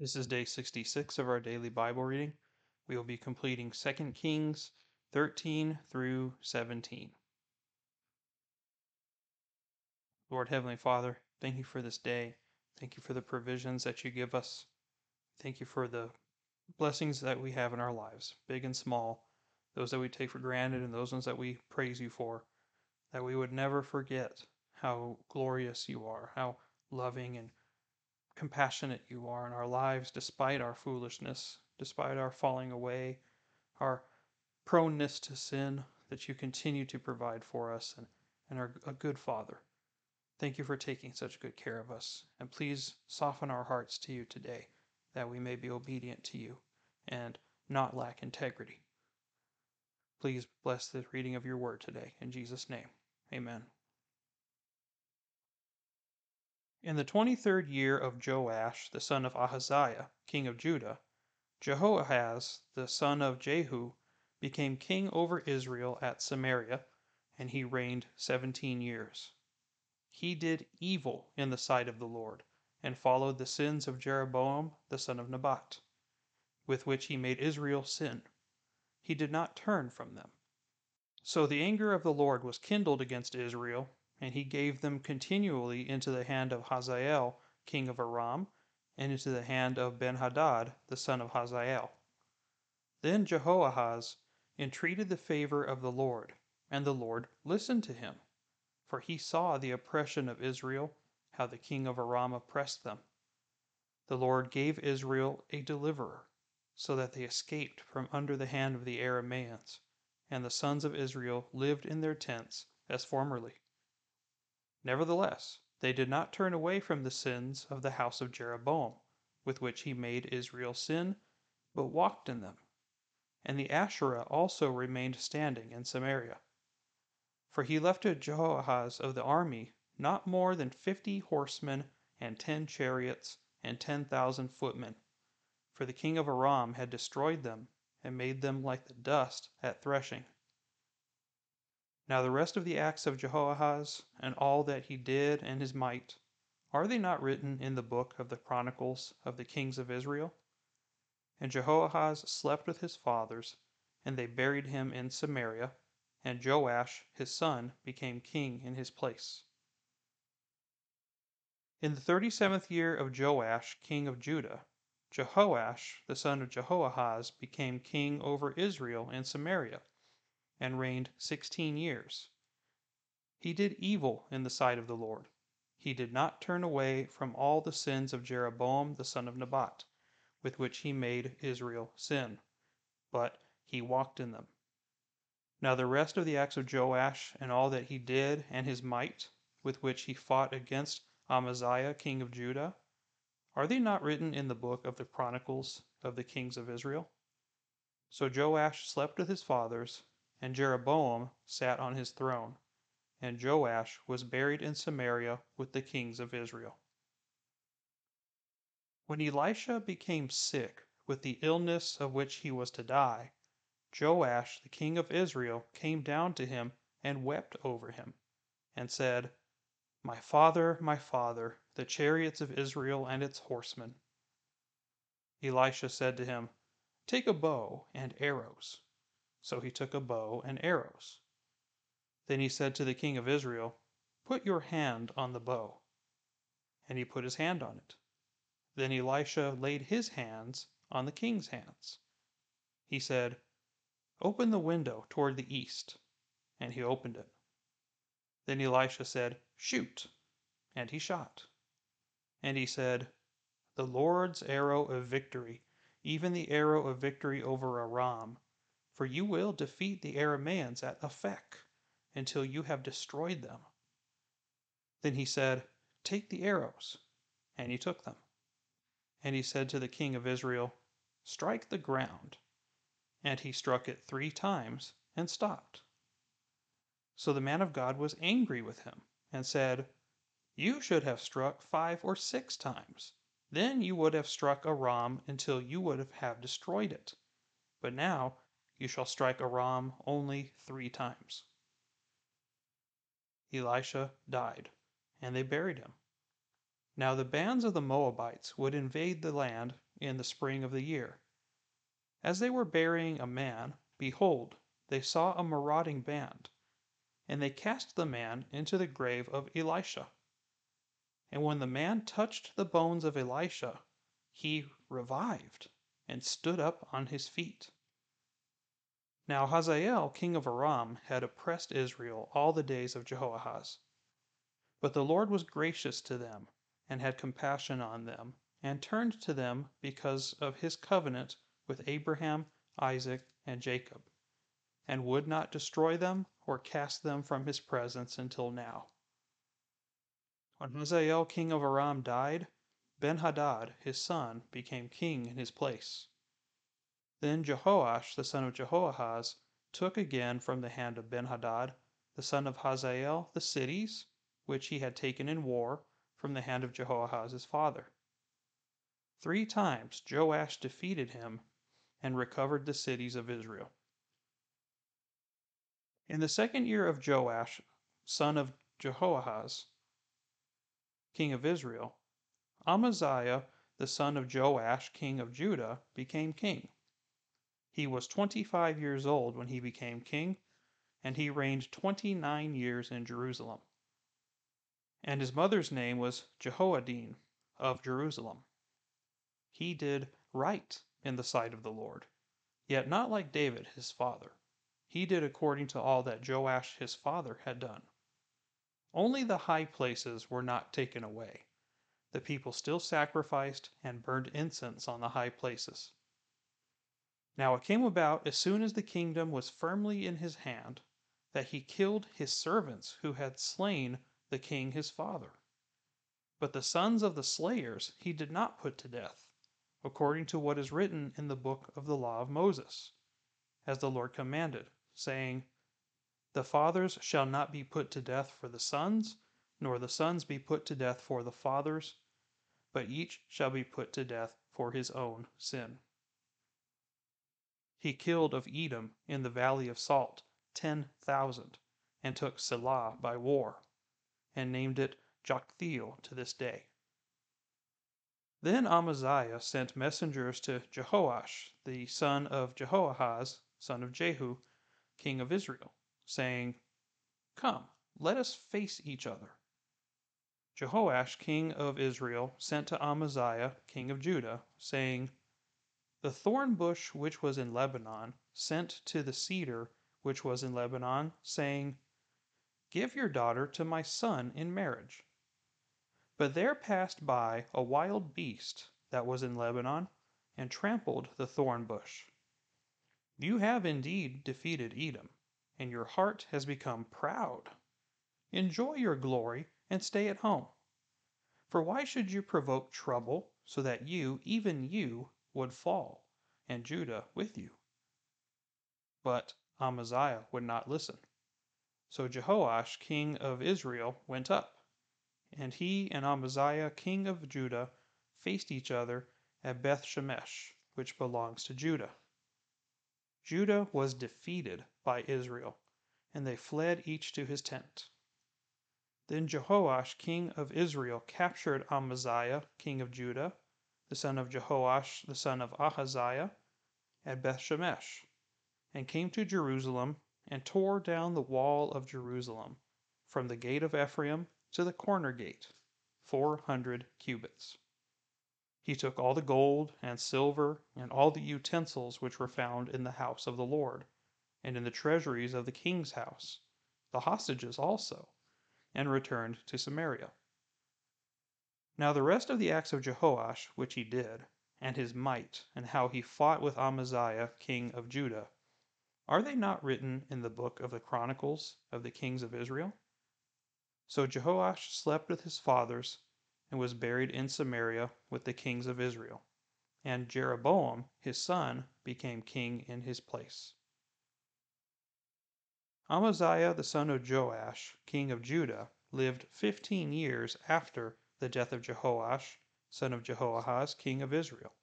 This is day 66 of our daily Bible reading. We will be completing 2 Kings 13 through 17. Lord Heavenly Father, thank you for this day. Thank you for the provisions that you give us. Thank you for the blessings that we have in our lives, big and small, those that we take for granted and those ones that we praise you for, that we would never forget how glorious you are, how loving and compassionate you are in our lives despite our foolishness, despite our falling away, our proneness to sin, that you continue to provide for us and, and are a good Father. Thank you for taking such good care of us. And please soften our hearts to you today, that we may be obedient to you and not lack integrity. Please bless the reading of your word today. In Jesus' name, amen. In the twenty third year of Joash the son of Ahaziah, king of Judah, Jehoahaz the son of Jehu became king over Israel at Samaria, and he reigned seventeen years. He did evil in the sight of the Lord, and followed the sins of Jeroboam the son of Nebat, with which he made Israel sin. He did not turn from them. So the anger of the Lord was kindled against Israel and he gave them continually into the hand of Hazael, king of Aram, and into the hand of Benhadad, the son of Hazael. Then Jehoahaz entreated the favor of the Lord, and the Lord listened to him. For he saw the oppression of Israel, how the king of Aram oppressed them. The Lord gave Israel a deliverer, so that they escaped from under the hand of the Arameans, and the sons of Israel lived in their tents as formerly. Nevertheless, they did not turn away from the sins of the house of Jeroboam, with which he made Israel sin, but walked in them. And the Asherah also remained standing in Samaria. For he left to Jehoahaz of the army not more than fifty horsemen, and ten chariots, and ten thousand footmen. For the king of Aram had destroyed them, and made them like the dust at threshing. Now the rest of the acts of Jehoahaz, and all that he did, and his might, are they not written in the book of the Chronicles of the kings of Israel? And Jehoahaz slept with his fathers, and they buried him in Samaria, and Joash his son became king in his place. In the thirty seventh year of Joash king of Judah, Jehoash the son of Jehoahaz became king over Israel in Samaria and reigned sixteen years. He did evil in the sight of the Lord. He did not turn away from all the sins of Jeroboam the son of Nebat, with which he made Israel sin, but he walked in them. Now the rest of the acts of Joash, and all that he did, and his might, with which he fought against Amaziah king of Judah, are they not written in the book of the Chronicles of the kings of Israel? So Joash slept with his fathers, and Jeroboam sat on his throne, and Joash was buried in Samaria with the kings of Israel. When Elisha became sick with the illness of which he was to die, Joash the king of Israel came down to him and wept over him, and said, My father, my father, the chariots of Israel and its horsemen. Elisha said to him, Take a bow and arrows. So he took a bow and arrows. Then he said to the king of Israel, Put your hand on the bow. And he put his hand on it. Then Elisha laid his hands on the king's hands. He said, Open the window toward the east. And he opened it. Then Elisha said, Shoot. And he shot. And he said, The Lord's arrow of victory, even the arrow of victory over Aram, for you will defeat the Arameans at Aphek until you have destroyed them. Then he said, Take the arrows. And he took them. And he said to the king of Israel, Strike the ground. And he struck it three times and stopped. So the man of God was angry with him and said, You should have struck five or six times. Then you would have struck Aram until you would have destroyed it. But now you shall strike Aram only three times. Elisha died, and they buried him. Now the bands of the Moabites would invade the land in the spring of the year. As they were burying a man, behold, they saw a marauding band, and they cast the man into the grave of Elisha. And when the man touched the bones of Elisha, he revived and stood up on his feet. Now Hazael king of Aram had oppressed Israel all the days of Jehoahaz. But the Lord was gracious to them, and had compassion on them, and turned to them because of his covenant with Abraham, Isaac, and Jacob, and would not destroy them or cast them from his presence until now. When Hazael king of Aram died, Benhadad his son became king in his place. Then Jehoash the son of Jehoahaz took again from the hand of Benhadad the son of Hazael the cities which he had taken in war from the hand of Jehoahaz his father. Three times Joash defeated him and recovered the cities of Israel. In the second year of Joash, son of Jehoahaz, king of Israel, Amaziah, the son of Joash, king of Judah, became king. He was twenty five years old when he became king, and he reigned twenty nine years in Jerusalem and his mother's name was Jehoaddin of Jerusalem. He did right in the sight of the Lord, yet not like David his father. He did according to all that Joash his father had done. Only the high places were not taken away. The people still sacrificed and burned incense on the high places. Now it came about as soon as the kingdom was firmly in his hand that he killed his servants who had slain the king his father. But the sons of the slayers he did not put to death, according to what is written in the book of the law of Moses, as the Lord commanded, saying, The fathers shall not be put to death for the sons, nor the sons be put to death for the fathers, but each shall be put to death for his own sin. He killed of Edom in the valley of Salt ten thousand, and took Selah by war and named it Joktheel to this day. Then Amaziah sent messengers to Jehoash, the son of Jehoahaz, son of Jehu, king of Israel, saying, Come, let us face each other. Jehoash, king of Israel, sent to Amaziah, king of Judah, saying, The thorn bush which was in Lebanon sent to the cedar which was in Lebanon, saying, Give your daughter to my son in marriage. But there passed by a wild beast that was in Lebanon, and trampled the thorn bush. You have indeed defeated Edom, and your heart has become proud. Enjoy your glory and stay at home. For why should you provoke trouble so that you, even you, would fall, and Judah with you? But Amaziah would not listen. So Jehoash king of Israel went up, and he and Amaziah king of Judah faced each other at Beth Shemesh, which belongs to Judah. Judah was defeated by Israel, and they fled each to his tent. Then Jehoash king of Israel captured Amaziah king of Judah, the son of Jehoash the son of Ahaziah, at Beth Shemesh, and came to Jerusalem and tore down the wall of Jerusalem, from the gate of Ephraim to the corner gate, four hundred cubits. He took all the gold and silver and all the utensils which were found in the house of the Lord, and in the treasuries of the king's house, the hostages also, and returned to Samaria. Now the rest of the acts of Jehoash which he did, and his might, and how he fought with Amaziah king of Judah, are they not written in the book of the Chronicles of the kings of Israel? So Jehoash slept with his fathers and was buried in Samaria with the kings of Israel. And Jeroboam, his son, became king in his place. Amaziah the son of Joash, king of Judah, lived fifteen years after the death of Jehoash, son of Jehoahaz, king of Israel.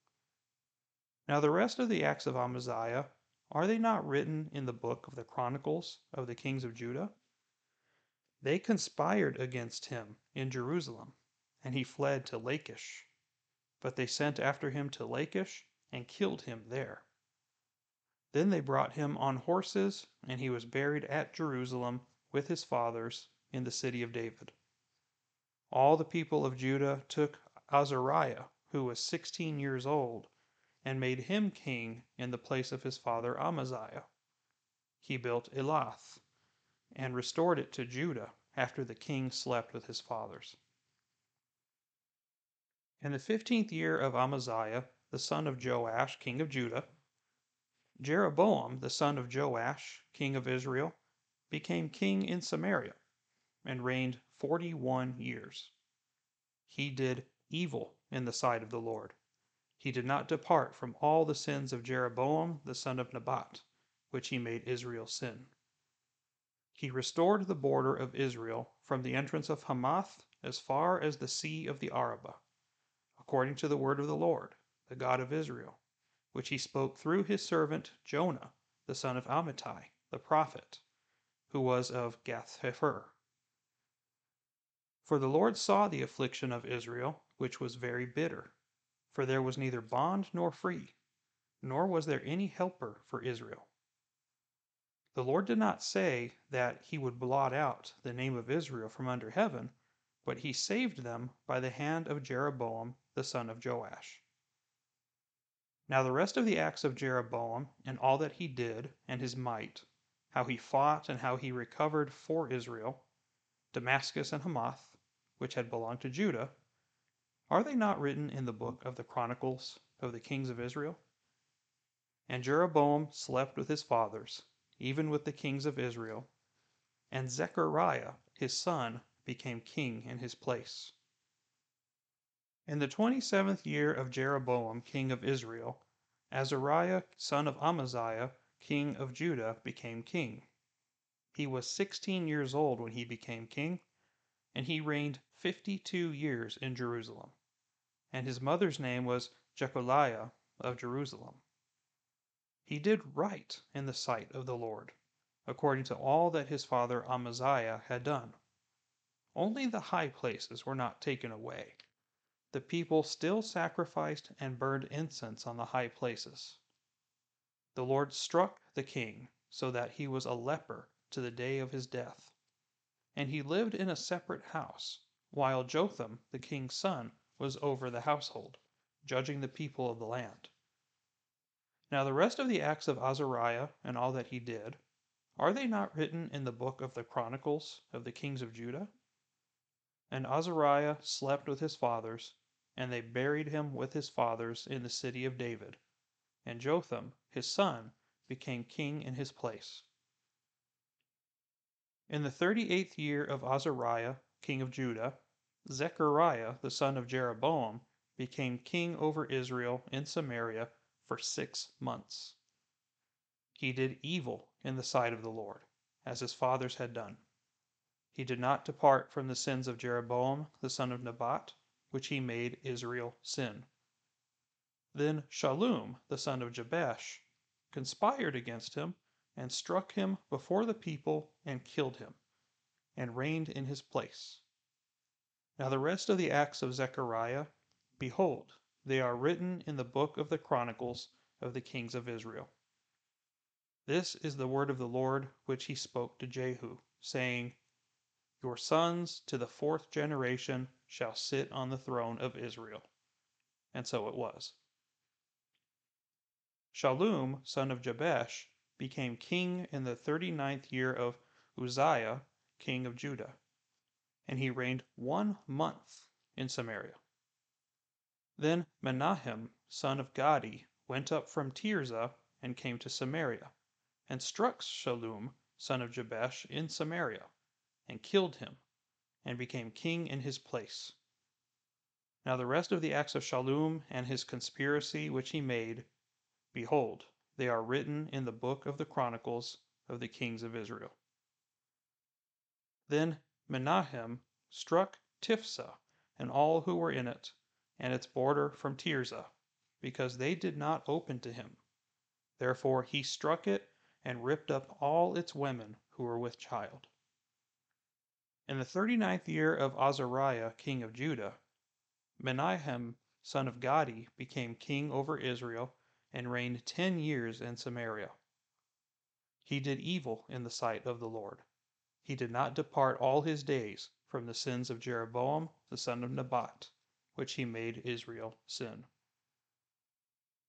Now the rest of the acts of Amaziah are they not written in the book of the Chronicles of the kings of Judah? They conspired against him in Jerusalem, and he fled to Lachish. But they sent after him to Lachish and killed him there. Then they brought him on horses, and he was buried at Jerusalem with his fathers in the city of David. All the people of Judah took Azariah, who was sixteen years old, and made him king in the place of his father Amaziah. He built Elath, and restored it to Judah after the king slept with his fathers. In the fifteenth year of Amaziah, the son of Joash, king of Judah, Jeroboam, the son of Joash, king of Israel, became king in Samaria, and reigned forty one years. He did evil in the sight of the Lord. He did not depart from all the sins of Jeroboam, the son of Nebat, which he made Israel sin. He restored the border of Israel from the entrance of Hamath as far as the sea of the Arabah according to the word of the Lord, the God of Israel, which he spoke through his servant Jonah, the son of Amittai, the prophet, who was of Gath Hepher. For the Lord saw the affliction of Israel, which was very bitter, for there was neither bond nor free, nor was there any helper for Israel. The Lord did not say that he would blot out the name of Israel from under heaven, but he saved them by the hand of Jeroboam the son of Joash. Now the rest of the acts of Jeroboam, and all that he did, and his might, how he fought, and how he recovered for Israel Damascus and Hamath, which had belonged to Judah, are they not written in the book of the Chronicles of the kings of Israel? And Jeroboam slept with his fathers, even with the kings of Israel, and Zechariah his son became king in his place. In the twenty seventh year of Jeroboam king of Israel, Azariah son of Amaziah king of Judah became king. He was sixteen years old when he became king, and he reigned fifty two years in Jerusalem. And his mother's name was Jecoliah of Jerusalem. He did right in the sight of the Lord, according to all that his father Amaziah had done. Only the high places were not taken away the people still sacrificed and burned incense on the high places. The Lord struck the king so that he was a leper to the day of his death. And he lived in a separate house, while Jotham, the king's son, was over the household, judging the people of the land. Now the rest of the acts of Azariah and all that he did, are they not written in the book of the Chronicles of the kings of Judah? And Azariah slept with his fathers, and they buried him with his fathers in the city of David. And Jotham, his son, became king in his place. In the thirty eighth year of Azariah, king of Judah, Zechariah, the son of Jeroboam, became king over Israel in Samaria for six months. He did evil in the sight of the Lord, as his fathers had done. He did not depart from the sins of Jeroboam, the son of Nebat, which he made Israel sin. Then Shallum, the son of Jabesh, conspired against him, and struck him before the people, and killed him, and reigned in his place. Now the rest of the acts of Zechariah, behold, they are written in the book of the Chronicles of the kings of Israel. This is the word of the Lord which he spoke to Jehu, saying, your sons to the fourth generation shall sit on the throne of Israel. And so it was. Shallum, son of Jabesh, became king in the thirty ninth year of Uzziah, king of Judah, and he reigned one month in Samaria. Then Menahem, son of Gadi, went up from Tirzah and came to Samaria, and struck Shallum, son of Jabesh, in Samaria and killed him, and became king in his place. Now the rest of the acts of Shallum and his conspiracy which he made, behold, they are written in the book of the Chronicles of the kings of Israel. Then Menahem struck Tiphsah and all who were in it, and its border from Tirzah, because they did not open to him. Therefore he struck it and ripped up all its women who were with child. In the thirty ninth year of Azariah king of Judah, Menahem, son of Gadi, became king over Israel and reigned ten years in Samaria. He did evil in the sight of the Lord. He did not depart all his days from the sins of Jeroboam the son of Nebat, which he made Israel sin.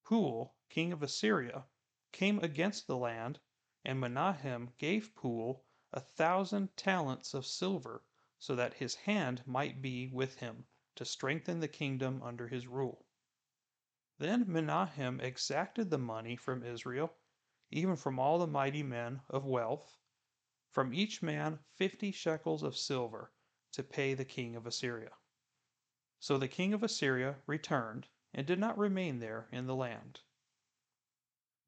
Pul, king of Assyria, came against the land, and Menahem gave Pul a thousand talents of silver, so that his hand might be with him to strengthen the kingdom under his rule. Then Menahem exacted the money from Israel, even from all the mighty men of wealth, from each man fifty shekels of silver, to pay the king of Assyria. So the king of Assyria returned, and did not remain there in the land.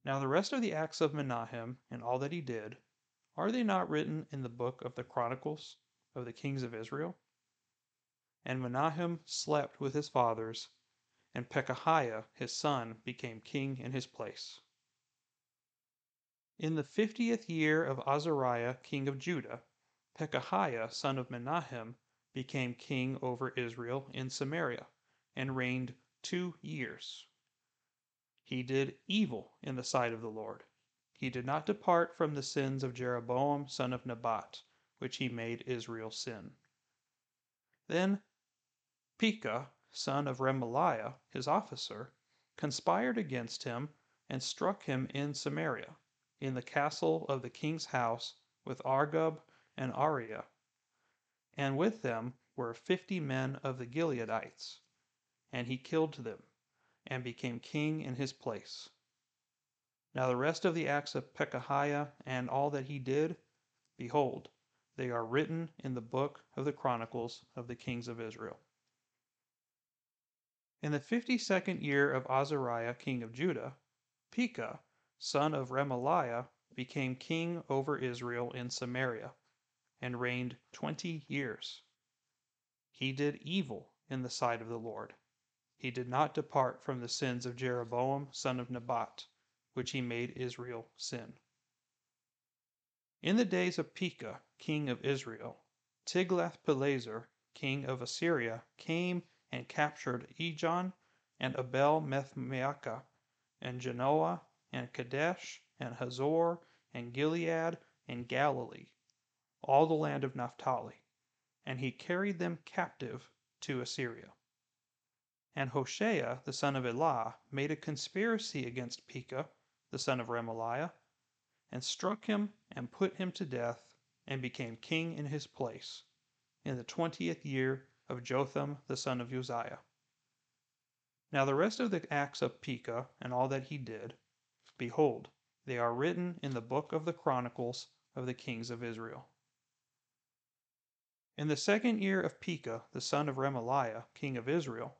Now the rest of the acts of Menahem, and all that he did, are they not written in the book of the Chronicles of the kings of Israel? And Menahem slept with his fathers, and Pekahiah his son became king in his place. In the fiftieth year of Azariah king of Judah, Pekahiah son of Menahem became king over Israel in Samaria, and reigned two years. He did evil in the sight of the Lord. He did not depart from the sins of Jeroboam son of Nebat, which he made Israel sin. Then Pekah, son of Remaliah, his officer, conspired against him and struck him in Samaria, in the castle of the king's house, with Argob and Arieh, and with them were fifty men of the Gileadites, and he killed them, and became king in his place. Now the rest of the acts of Pekahiah and all that he did, behold, they are written in the book of the Chronicles of the kings of Israel. In the fifty second year of Azariah king of Judah, Pekah, son of Remaliah, became king over Israel in Samaria, and reigned twenty years. He did evil in the sight of the Lord. He did not depart from the sins of Jeroboam son of Nebat, which he made Israel sin. In the days of Pekah, king of Israel, Tiglath-Pileser, king of Assyria, came and captured Ijon and Abel Beth-maachah and Janoah and Kadesh and Hazor and Gilead and Galilee, all the land of Naphtali, and he carried them captive to Assyria. And Hoshea the son of Elah made a conspiracy against Pekah the son of Remaliah, and struck him and put him to death, and became king in his place, in the twentieth year of Jotham the son of Uzziah. Now the rest of the acts of Pekah and all that he did, behold, they are written in the book of the Chronicles of the kings of Israel. In the second year of Pekah the son of Remaliah, king of Israel,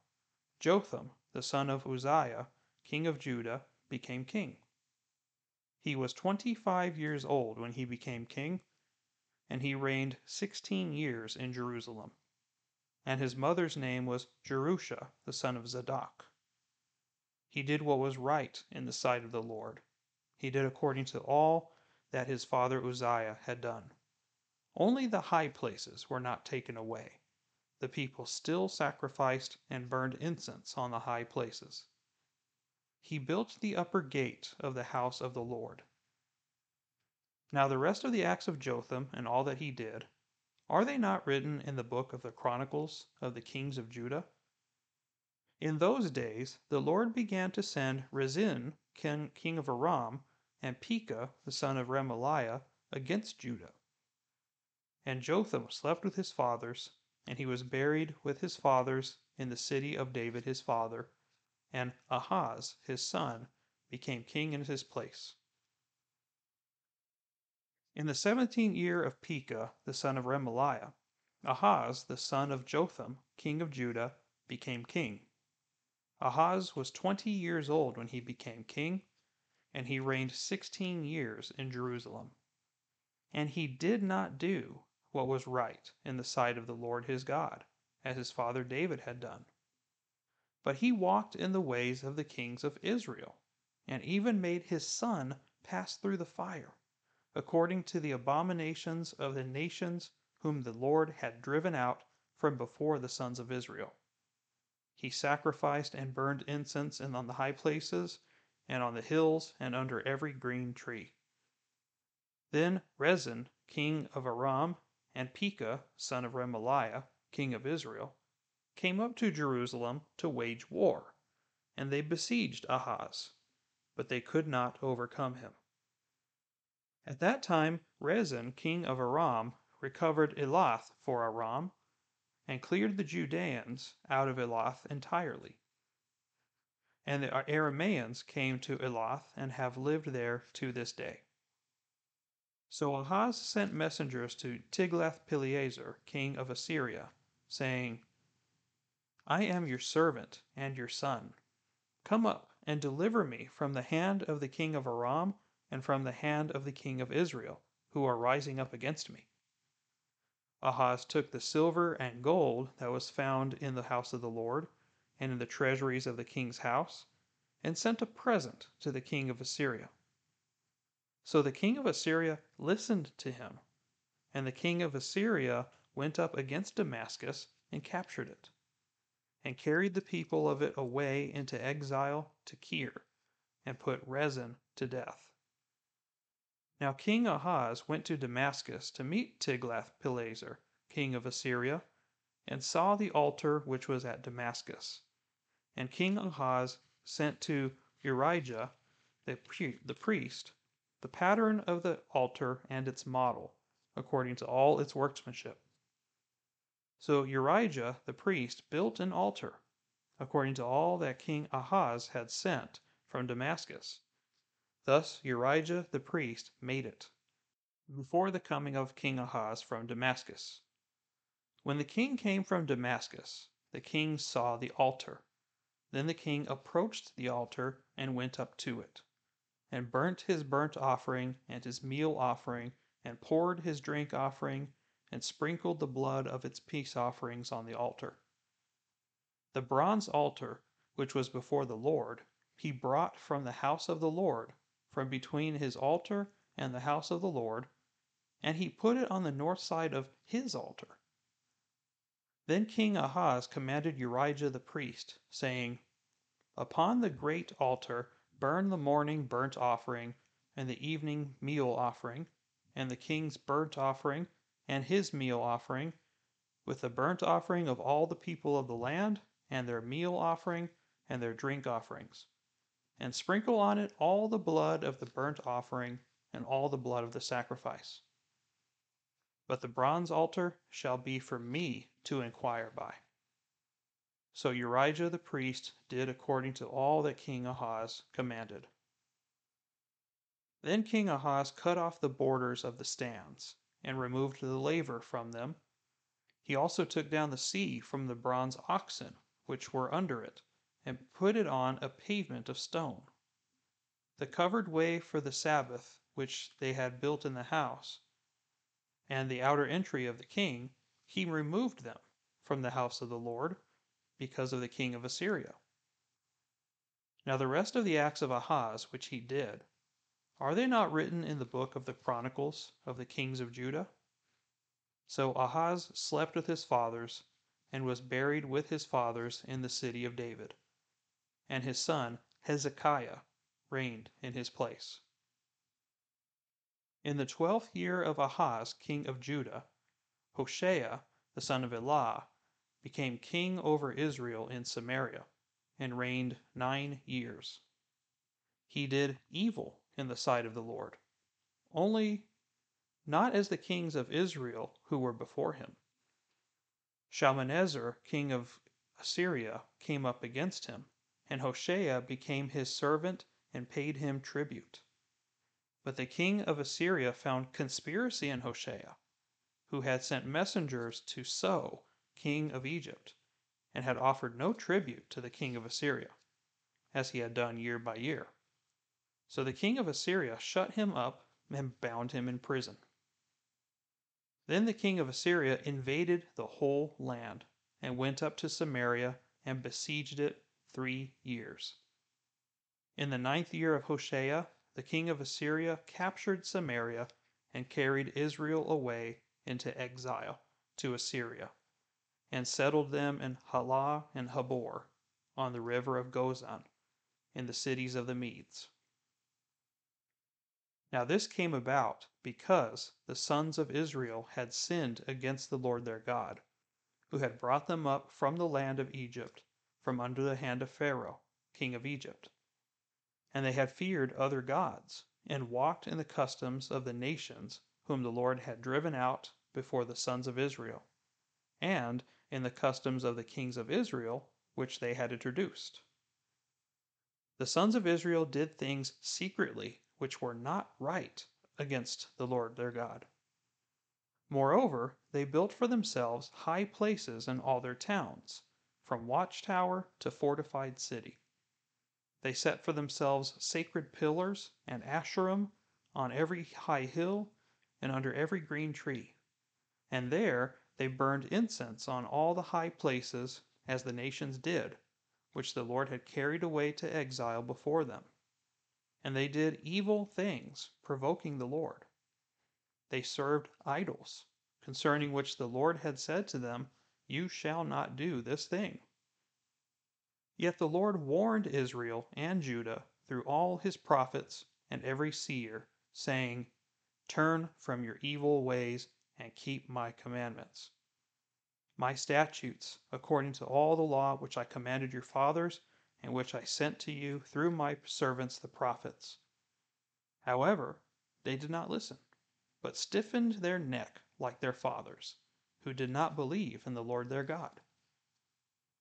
Jotham the son of Uzziah, king of Judah, became king. He was twenty five years old when he became king, and he reigned sixteen years in Jerusalem and his mother's name was Jerusha, the son of Zadok. He did what was right in the sight of the Lord. He did according to all that his father Uzziah had done. Only the high places were not taken away. The people still sacrificed and burned incense on the high places. He built the upper gate of the house of the Lord. Now the rest of the acts of Jotham and all that he did, are they not written in the book of the Chronicles of the kings of Judah? In those days the Lord began to send Rezin, king of Aram, and Pekah, the son of Remaliah, against Judah. And Jotham slept with his fathers, and he was buried with his fathers in the city of David his father, and Ahaz his son became king in his place. In the seventeenth year of Pekah the son of Remaliah, Ahaz the son of Jotham, king of Judah, became king. Ahaz was twenty years old when he became king, and he reigned sixteen years in Jerusalem. And he did not do what was right in the sight of the Lord his God, as his father David had done. But he walked in the ways of the kings of Israel, and even made his son pass through the fire according to the abominations of the nations whom the Lord had driven out from before the sons of Israel. He sacrificed and burned incense on the high places, and on the hills, and under every green tree. Then Rezin, king of Aram, and Pekah, son of Remaliah, king of Israel, came up to Jerusalem to wage war, and they besieged Ahaz, but they could not overcome him. At that time Rezin, king of Aram, recovered Elath for Aram, and cleared the Judeans out of Elath entirely. And the Aramaeans came to Elath and have lived there to this day. So Ahaz sent messengers to Tiglath-Pileser, king of Assyria, saying, I am your servant and your son. Come up and deliver me from the hand of the king of Aram and from the hand of the king of Israel, who are rising up against me. Ahaz took the silver and gold that was found in the house of the Lord and in the treasuries of the king's house, and sent a present to the king of Assyria. So the king of Assyria listened to him, and the king of Assyria went up against Damascus and captured it, and carried the people of it away into exile to Kir, and put Rezin to death. Now King Ahaz went to Damascus to meet Tiglath-Pileser, king of Assyria, and saw the altar which was at Damascus. And King Ahaz sent to Urijah the, the priest the pattern of the altar and its model, according to all its workmanship. So Urijah the priest built an altar, according to all that King Ahaz had sent from Damascus. Thus Urijah the priest made it, before the coming of King Ahaz from Damascus. When the king came from Damascus, the king saw the altar. Then the king approached the altar and went up to it, and burnt his burnt offering and his meal offering, and poured his drink offering, and sprinkled the blood of its peace offerings on the altar. The bronze altar, which was before the Lord, he brought from the house of the Lord from between his altar and the house of the Lord, and he put it on the north side of his altar. Then King Ahaz commanded Urijah the priest, saying, Upon the great altar burn the morning burnt offering, and the evening meal offering, and the king's burnt offering, and his meal offering, with the burnt offering of all the people of the land, and their meal offering, and their drink offerings and sprinkle on it all the blood of the burnt offering and all the blood of the sacrifice. But the bronze altar shall be for me to inquire by. So Urijah the priest did according to all that King Ahaz commanded. Then King Ahaz cut off the borders of the stands, and removed the laver from them. He also took down the sea from the bronze oxen which were under it, and put it on a pavement of stone. The covered way for the Sabbath, which they had built in the house, and the outer entry of the king, he removed them from the house of the Lord because of the king of Assyria. Now the rest of the acts of Ahaz which he did, are they not written in the book of the Chronicles of the kings of Judah? So Ahaz slept with his fathers, and was buried with his fathers in the city of David and his son Hezekiah reigned in his place. In the twelfth year of Ahaz, king of Judah, Hoshea, the son of Elah, became king over Israel in Samaria, and reigned nine years. He did evil in the sight of the Lord, only not as the kings of Israel who were before him. Shalmaneser, king of Assyria, came up against him and Hoshea became his servant and paid him tribute. But the king of Assyria found conspiracy in Hoshea, who had sent messengers to So, king of Egypt, and had offered no tribute to the king of Assyria, as he had done year by year. So the king of Assyria shut him up and bound him in prison. Then the king of Assyria invaded the whole land, and went up to Samaria and besieged it three years. In the ninth year of Hoshea, the king of Assyria captured Samaria and carried Israel away into exile to Assyria, and settled them in Halah and Habor, on the river of Gozan, in the cities of the Medes. Now this came about because the sons of Israel had sinned against the Lord their God, who had brought them up from the land of Egypt, from under the hand of Pharaoh, king of Egypt. And they had feared other gods, and walked in the customs of the nations whom the Lord had driven out before the sons of Israel, and in the customs of the kings of Israel which they had introduced. The sons of Israel did things secretly which were not right against the Lord their God. Moreover, they built for themselves high places in all their towns, from watchtower to fortified city. They set for themselves sacred pillars and asherim on every high hill and under every green tree. And there they burned incense on all the high places, as the nations did, which the Lord had carried away to exile before them. And they did evil things, provoking the Lord. They served idols, concerning which the Lord had said to them, You shall not do this thing. Yet the Lord warned Israel and Judah through all his prophets and every seer, saying, Turn from your evil ways and keep my commandments. My statutes, according to all the law which I commanded your fathers, and which I sent to you through my servants the prophets. However, they did not listen, but stiffened their neck like their fathers, who did not believe in the Lord their God.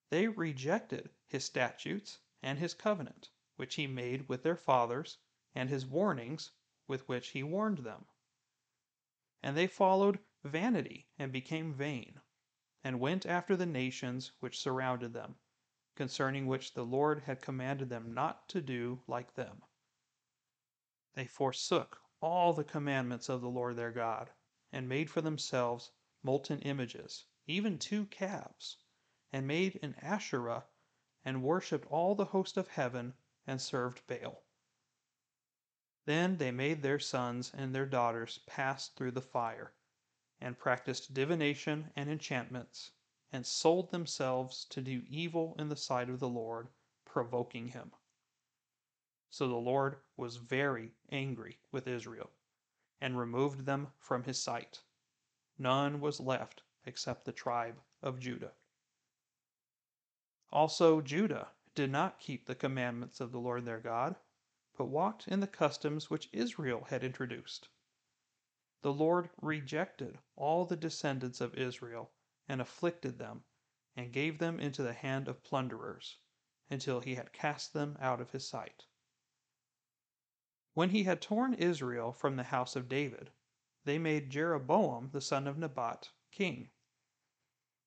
They rejected his statutes and his covenant, which he made with their fathers, and his warnings, with which he warned them. And they followed vanity and became vain, and went after the nations which surrounded them concerning which the Lord had commanded them not to do like them. They forsook all the commandments of the Lord their God, and made for themselves molten images, even two calves, and made an Asherah, and worshipped all the host of heaven, and served Baal. Then they made their sons and their daughters pass through the fire, and practiced divination and enchantments and sold themselves to do evil in the sight of the Lord, provoking him. So the Lord was very angry with Israel, and removed them from his sight. None was left except the tribe of Judah. Also, Judah did not keep the commandments of the Lord their God, but walked in the customs which Israel had introduced. The Lord rejected all the descendants of Israel and afflicted them, and gave them into the hand of plunderers, until he had cast them out of his sight. When he had torn Israel from the house of David, they made Jeroboam the son of Nebat king.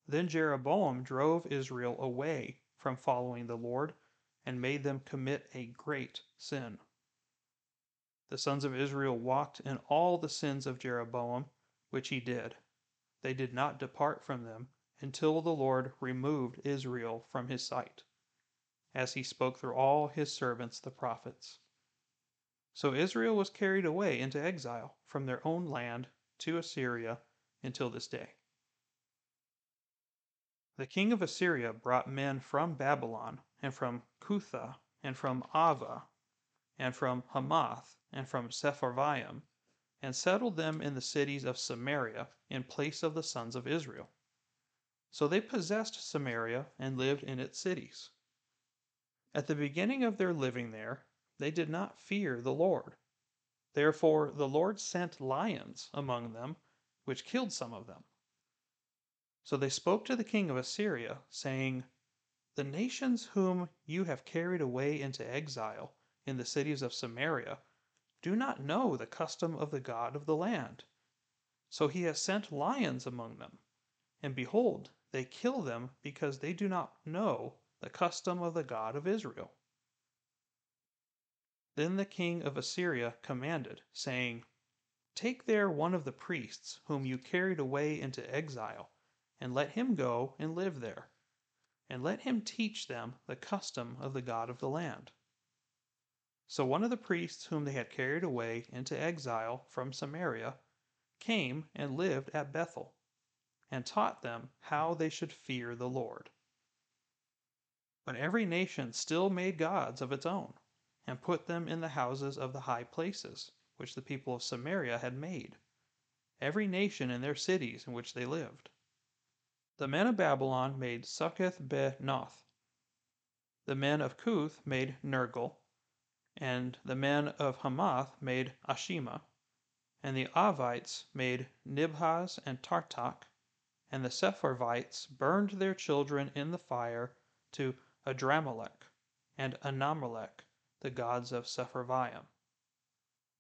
Then Jeroboam drove Israel away from following the Lord, and made them commit a great sin. The sons of Israel walked in all the sins of Jeroboam, which he did they did not depart from them until the Lord removed Israel from his sight, as he spoke through all his servants the prophets. So Israel was carried away into exile from their own land to Assyria until this day. The king of Assyria brought men from Babylon, and from Cutha, and from Ava, and from Hamath, and from Sepharvaim, and settled them in the cities of Samaria in place of the sons of Israel. So they possessed Samaria and lived in its cities. At the beginning of their living there, they did not fear the Lord. Therefore the Lord sent lions among them, which killed some of them. So they spoke to the king of Assyria, saying, The nations whom you have carried away into exile in the cities of Samaria do not know the custom of the God of the land. So he has sent lions among them, and behold, they kill them because they do not know the custom of the God of Israel. Then the king of Assyria commanded, saying, Take there one of the priests whom you carried away into exile, and let him go and live there, and let him teach them the custom of the God of the land. So one of the priests whom they had carried away into exile from Samaria came and lived at Bethel, and taught them how they should fear the Lord. But every nation still made gods of its own, and put them in the houses of the high places, which the people of Samaria had made, every nation in their cities in which they lived. The men of Babylon made Succoth Benoth. The men of Cuth made Nergal, and the men of Hamath made Ashima, and the Avites made Nibhaz and Tartak, and the Sepharvites burned their children in the fire to Adramelech and Anamelech, the gods of Sepharvaim.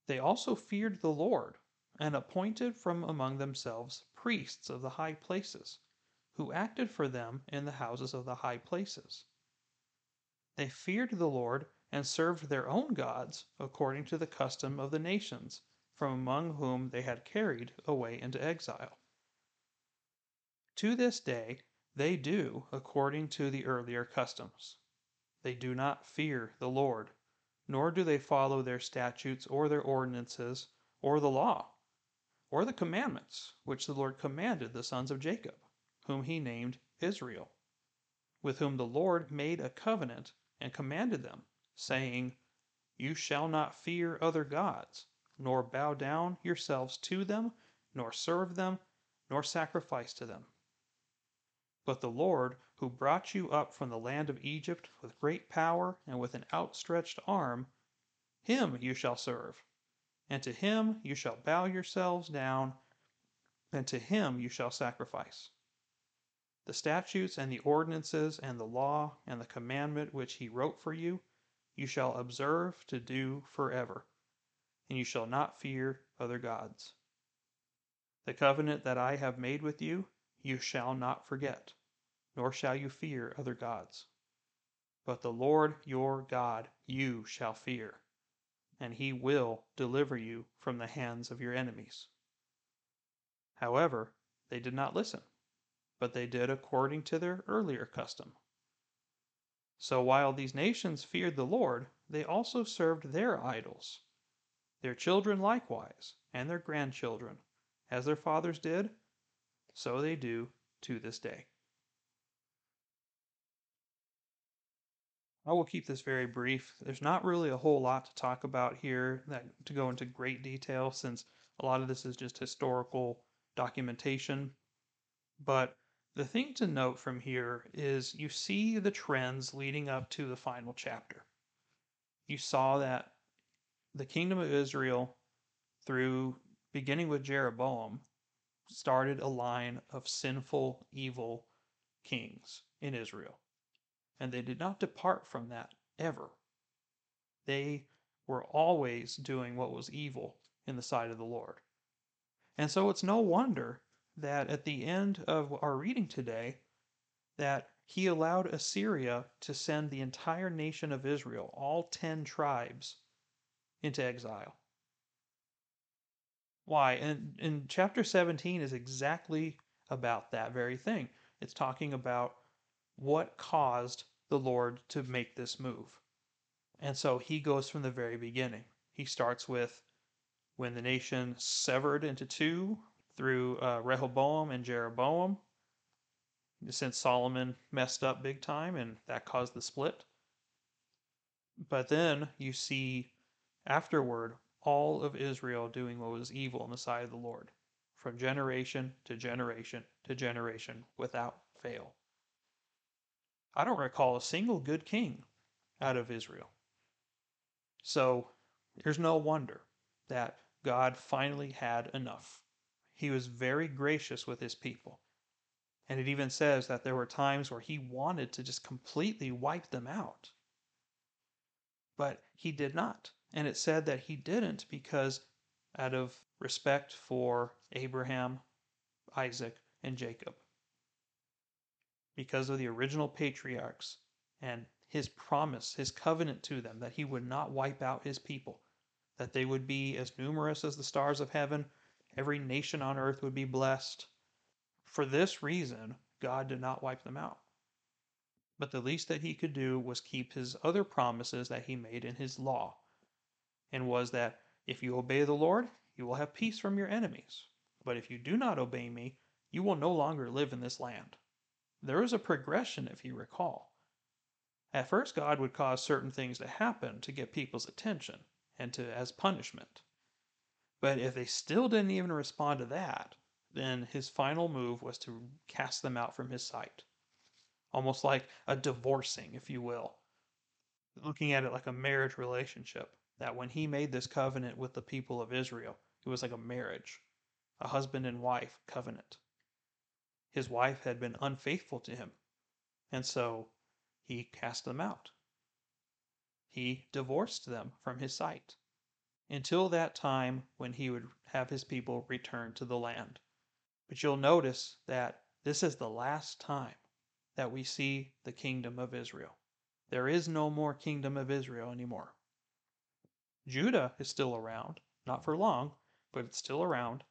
They also feared the Lord, and appointed from among themselves priests of the high places, who acted for them in the houses of the high places. They feared the Lord and served their own gods according to the custom of the nations from among whom they had carried away into exile. To this day, they do according to the earlier customs. They do not fear the Lord, nor do they follow their statutes or their ordinances or the law or the commandments which the Lord commanded the sons of Jacob, whom he named Israel, with whom the Lord made a covenant and commanded them, saying, You shall not fear other gods, nor bow down yourselves to them, nor serve them, nor sacrifice to them. But the Lord, who brought you up from the land of Egypt with great power and with an outstretched arm, him you shall serve, and to him you shall bow yourselves down, and to him you shall sacrifice. The statutes and the ordinances and the law and the commandment which he wrote for you, you shall observe to do forever, and you shall not fear other gods. The covenant that I have made with you, you shall not forget, nor shall you fear other gods. But the Lord your God you shall fear, and he will deliver you from the hands of your enemies. However, they did not listen, but they did according to their earlier custom. So while these nations feared the Lord, they also served their idols, their children likewise, and their grandchildren, as their fathers did, so they do to this day. I will keep this very brief. There's not really a whole lot to talk about here that to go into great detail since a lot of this is just historical documentation. But the thing to note from here is you see the trends leading up to the final chapter. You saw that the kingdom of Israel through beginning with Jeroboam started a line of sinful, evil kings in Israel. And they did not depart from that ever. They were always doing what was evil in the sight of the Lord. And so it's no wonder that at the end of our reading today, that he allowed Assyria to send the entire nation of Israel, all 10 tribes, into exile. Why? And in chapter 17 is exactly about that very thing. It's talking about what caused the Lord to make this move. And so he goes from the very beginning. He starts with when the nation severed into two through uh, Rehoboam and Jeroboam, since Solomon messed up big time and that caused the split. But then you see afterward all of Israel doing what was evil in the sight of the Lord, from generation to generation to generation without fail. I don't recall a single good king out of Israel. So there's no wonder that God finally had enough. He was very gracious with his people. And it even says that there were times where he wanted to just completely wipe them out. But he did not. And it said that he didn't because out of respect for Abraham, Isaac, and Jacob. Because of the original patriarchs and his promise, his covenant to them that he would not wipe out his people, that they would be as numerous as the stars of heaven, every nation on earth would be blessed. For this reason, God did not wipe them out. But the least that he could do was keep his other promises that he made in his law and was that if you obey the Lord, you will have peace from your enemies. But if you do not obey me, you will no longer live in this land. There is a progression, if you recall. At first, God would cause certain things to happen to get people's attention and to as punishment. But if they still didn't even respond to that, then his final move was to cast them out from his sight. Almost like a divorcing, if you will. Looking at it like a marriage relationship, that when he made this covenant with the people of Israel, it was like a marriage, a husband and wife covenant. His wife had been unfaithful to him, and so he cast them out. He divorced them from his sight until that time when he would have his people return to the land. But you'll notice that this is the last time that we see the kingdom of Israel. There is no more kingdom of Israel anymore. Judah is still around, not for long, but it's still around.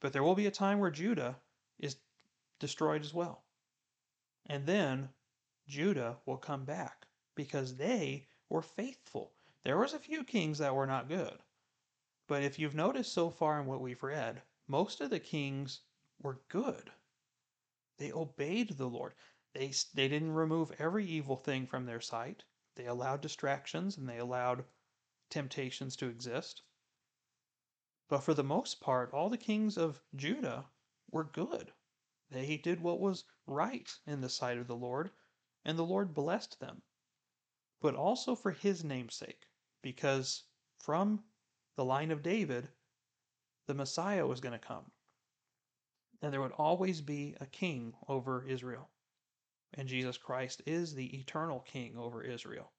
But there will be a time where Judah is destroyed as well. And then Judah will come back because they were faithful. There was a few kings that were not good. But if you've noticed so far in what we've read, most of the kings were good. They obeyed the Lord. They, they didn't remove every evil thing from their sight. They allowed distractions and they allowed temptations to exist. But for the most part, all the kings of Judah were good. They did what was right in the sight of the Lord, and the Lord blessed them. But also for his namesake, because from the line of David, the Messiah was going to come. And there would always be a king over Israel. And Jesus Christ is the eternal king over Israel.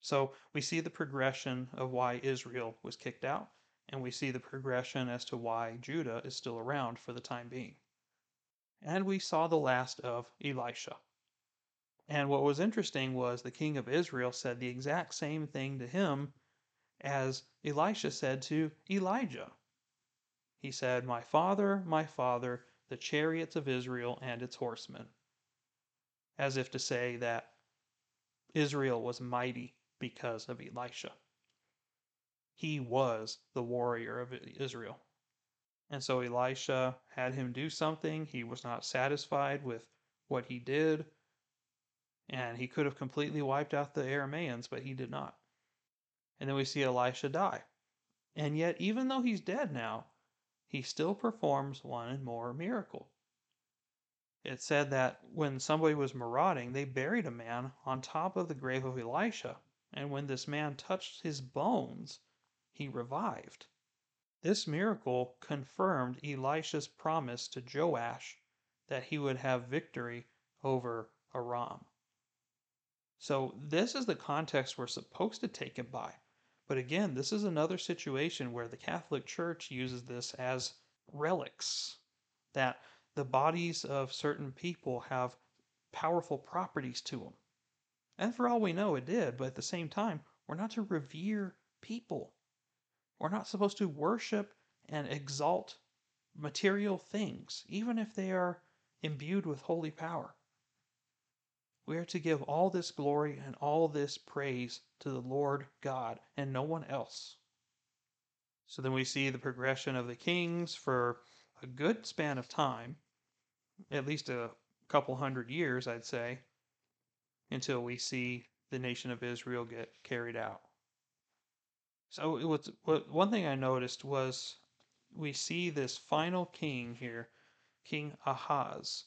So we see the progression of why Israel was kicked out, and we see the progression as to why Judah is still around for the time being and we saw the last of Elisha. And what was interesting was the king of Israel said the exact same thing to him as Elisha said to Elijah. He said, My father, my father, the chariots of Israel and its horsemen. As if to say that Israel was mighty because of Elisha. He was the warrior of Israel. And so Elisha had him do something. He was not satisfied with what he did. And he could have completely wiped out the Aramaeans, but he did not. And then we see Elisha die. And yet, even though he's dead now, he still performs one and more miracle. It said that when somebody was marauding, they buried a man on top of the grave of Elisha. And when this man touched his bones, he revived. This miracle confirmed Elisha's promise to Joash that he would have victory over Aram. So, this is the context we're supposed to take it by. But again, this is another situation where the Catholic Church uses this as relics, that the bodies of certain people have powerful properties to them. And for all we know, it did, but at the same time, we're not to revere people. We're not supposed to worship and exalt material things, even if they are imbued with holy power. We are to give all this glory and all this praise to the Lord God and no one else. So then we see the progression of the kings for a good span of time, at least a couple hundred years, I'd say, until we see the nation of Israel get carried out. So it was one thing I noticed was we see this final king here, King Ahaz,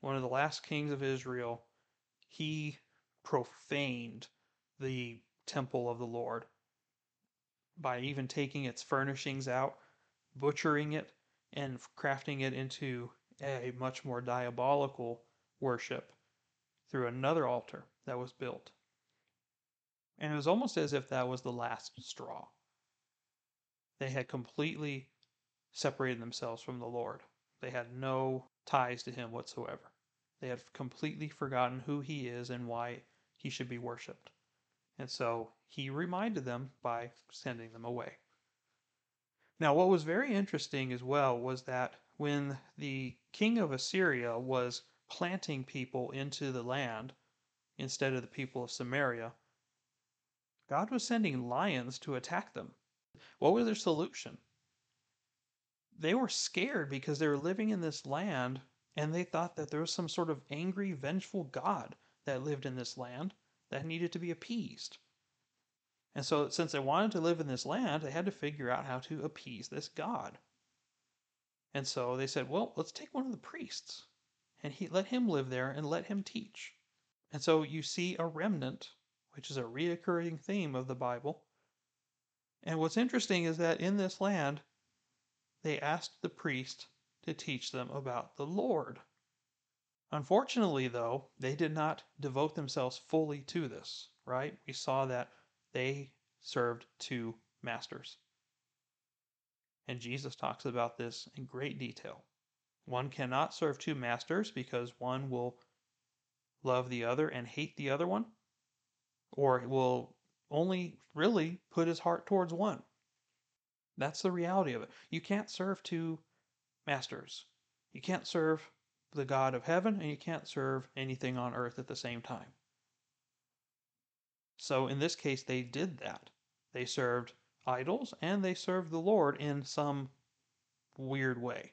one of the last kings of Israel. He profaned the temple of the Lord by even taking its furnishings out, butchering it, and crafting it into a much more diabolical worship through another altar that was built. And it was almost as if that was the last straw. They had completely separated themselves from the Lord. They had no ties to Him whatsoever. They had completely forgotten who He is and why He should be worshiped. And so He reminded them by sending them away. Now, what was very interesting as well was that when the king of Assyria was planting people into the land instead of the people of Samaria, God was sending lions to attack them. What was their solution? They were scared because they were living in this land And they thought that there was some sort of angry, vengeful God that lived in this land that needed to be appeased. And so, since they wanted to live in this land, they had to figure out how to appease this God. And so they said, well, let's take one of the priests and he, let him live there and let him teach. And so you see a remnant, which is a reoccurring theme of the Bible. And what's interesting is that in this land, they asked the priest to teach them about the Lord. Unfortunately, though, they did not devote themselves fully to this, right? We saw that they served two masters. And Jesus talks about this in great detail. One cannot serve two masters because one will love the other and hate the other one, or will only really put his heart towards one. That's the reality of it. You can't serve two masters. You can't serve the God of heaven and you can't serve anything on earth at the same time. So in this case, they did that. They served idols and they served the Lord in some weird way.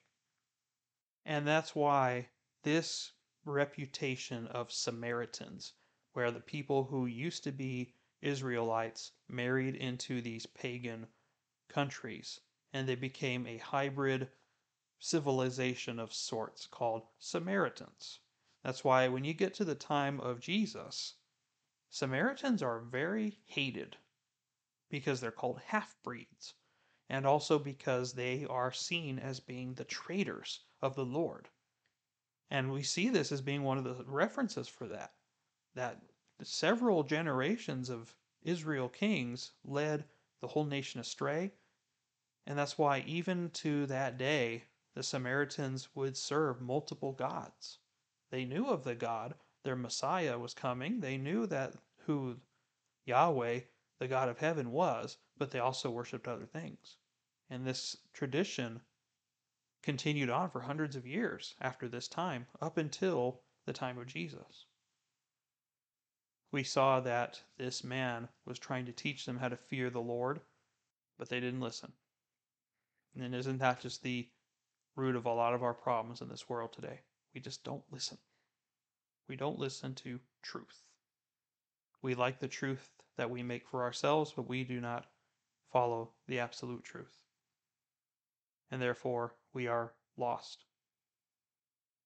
And that's why this reputation of Samaritans, where the people who used to be Israelites married into these pagan countries, and they became a hybrid civilization of sorts called Samaritans. That's why when you get to the time of Jesus, Samaritans are very hated because they're called half breeds, and also because they are seen as being the traitors of the Lord. And we see this as being one of the references for that. That several generations of Israel kings led the whole nation astray. And that's why, even to that day, the Samaritans would serve multiple gods. They knew of the God, their Messiah was coming. They knew that who Yahweh, the God of heaven, was, but they also worshiped other things. And this tradition continued on for hundreds of years after this time, up until the time of Jesus. We saw that this man was trying to teach them how to fear the Lord, but they didn't listen. And isn't that just the root of a lot of our problems in this world today? We just don't listen. We don't listen to truth. We like the truth that we make for ourselves, but we do not follow the absolute truth and therefore we are lost.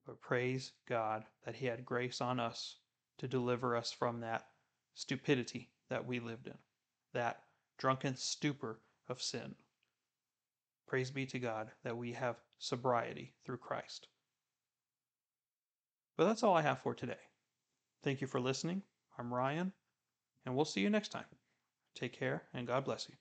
But praise God that He had grace on us to deliver us from that stupidity that we lived in, that drunken stupor of sin. Praise be to God that we have sobriety through Christ. But that's all I have for today. Thank you for listening. I'm Ryan, and we'll see you next time. Take care, and God bless you.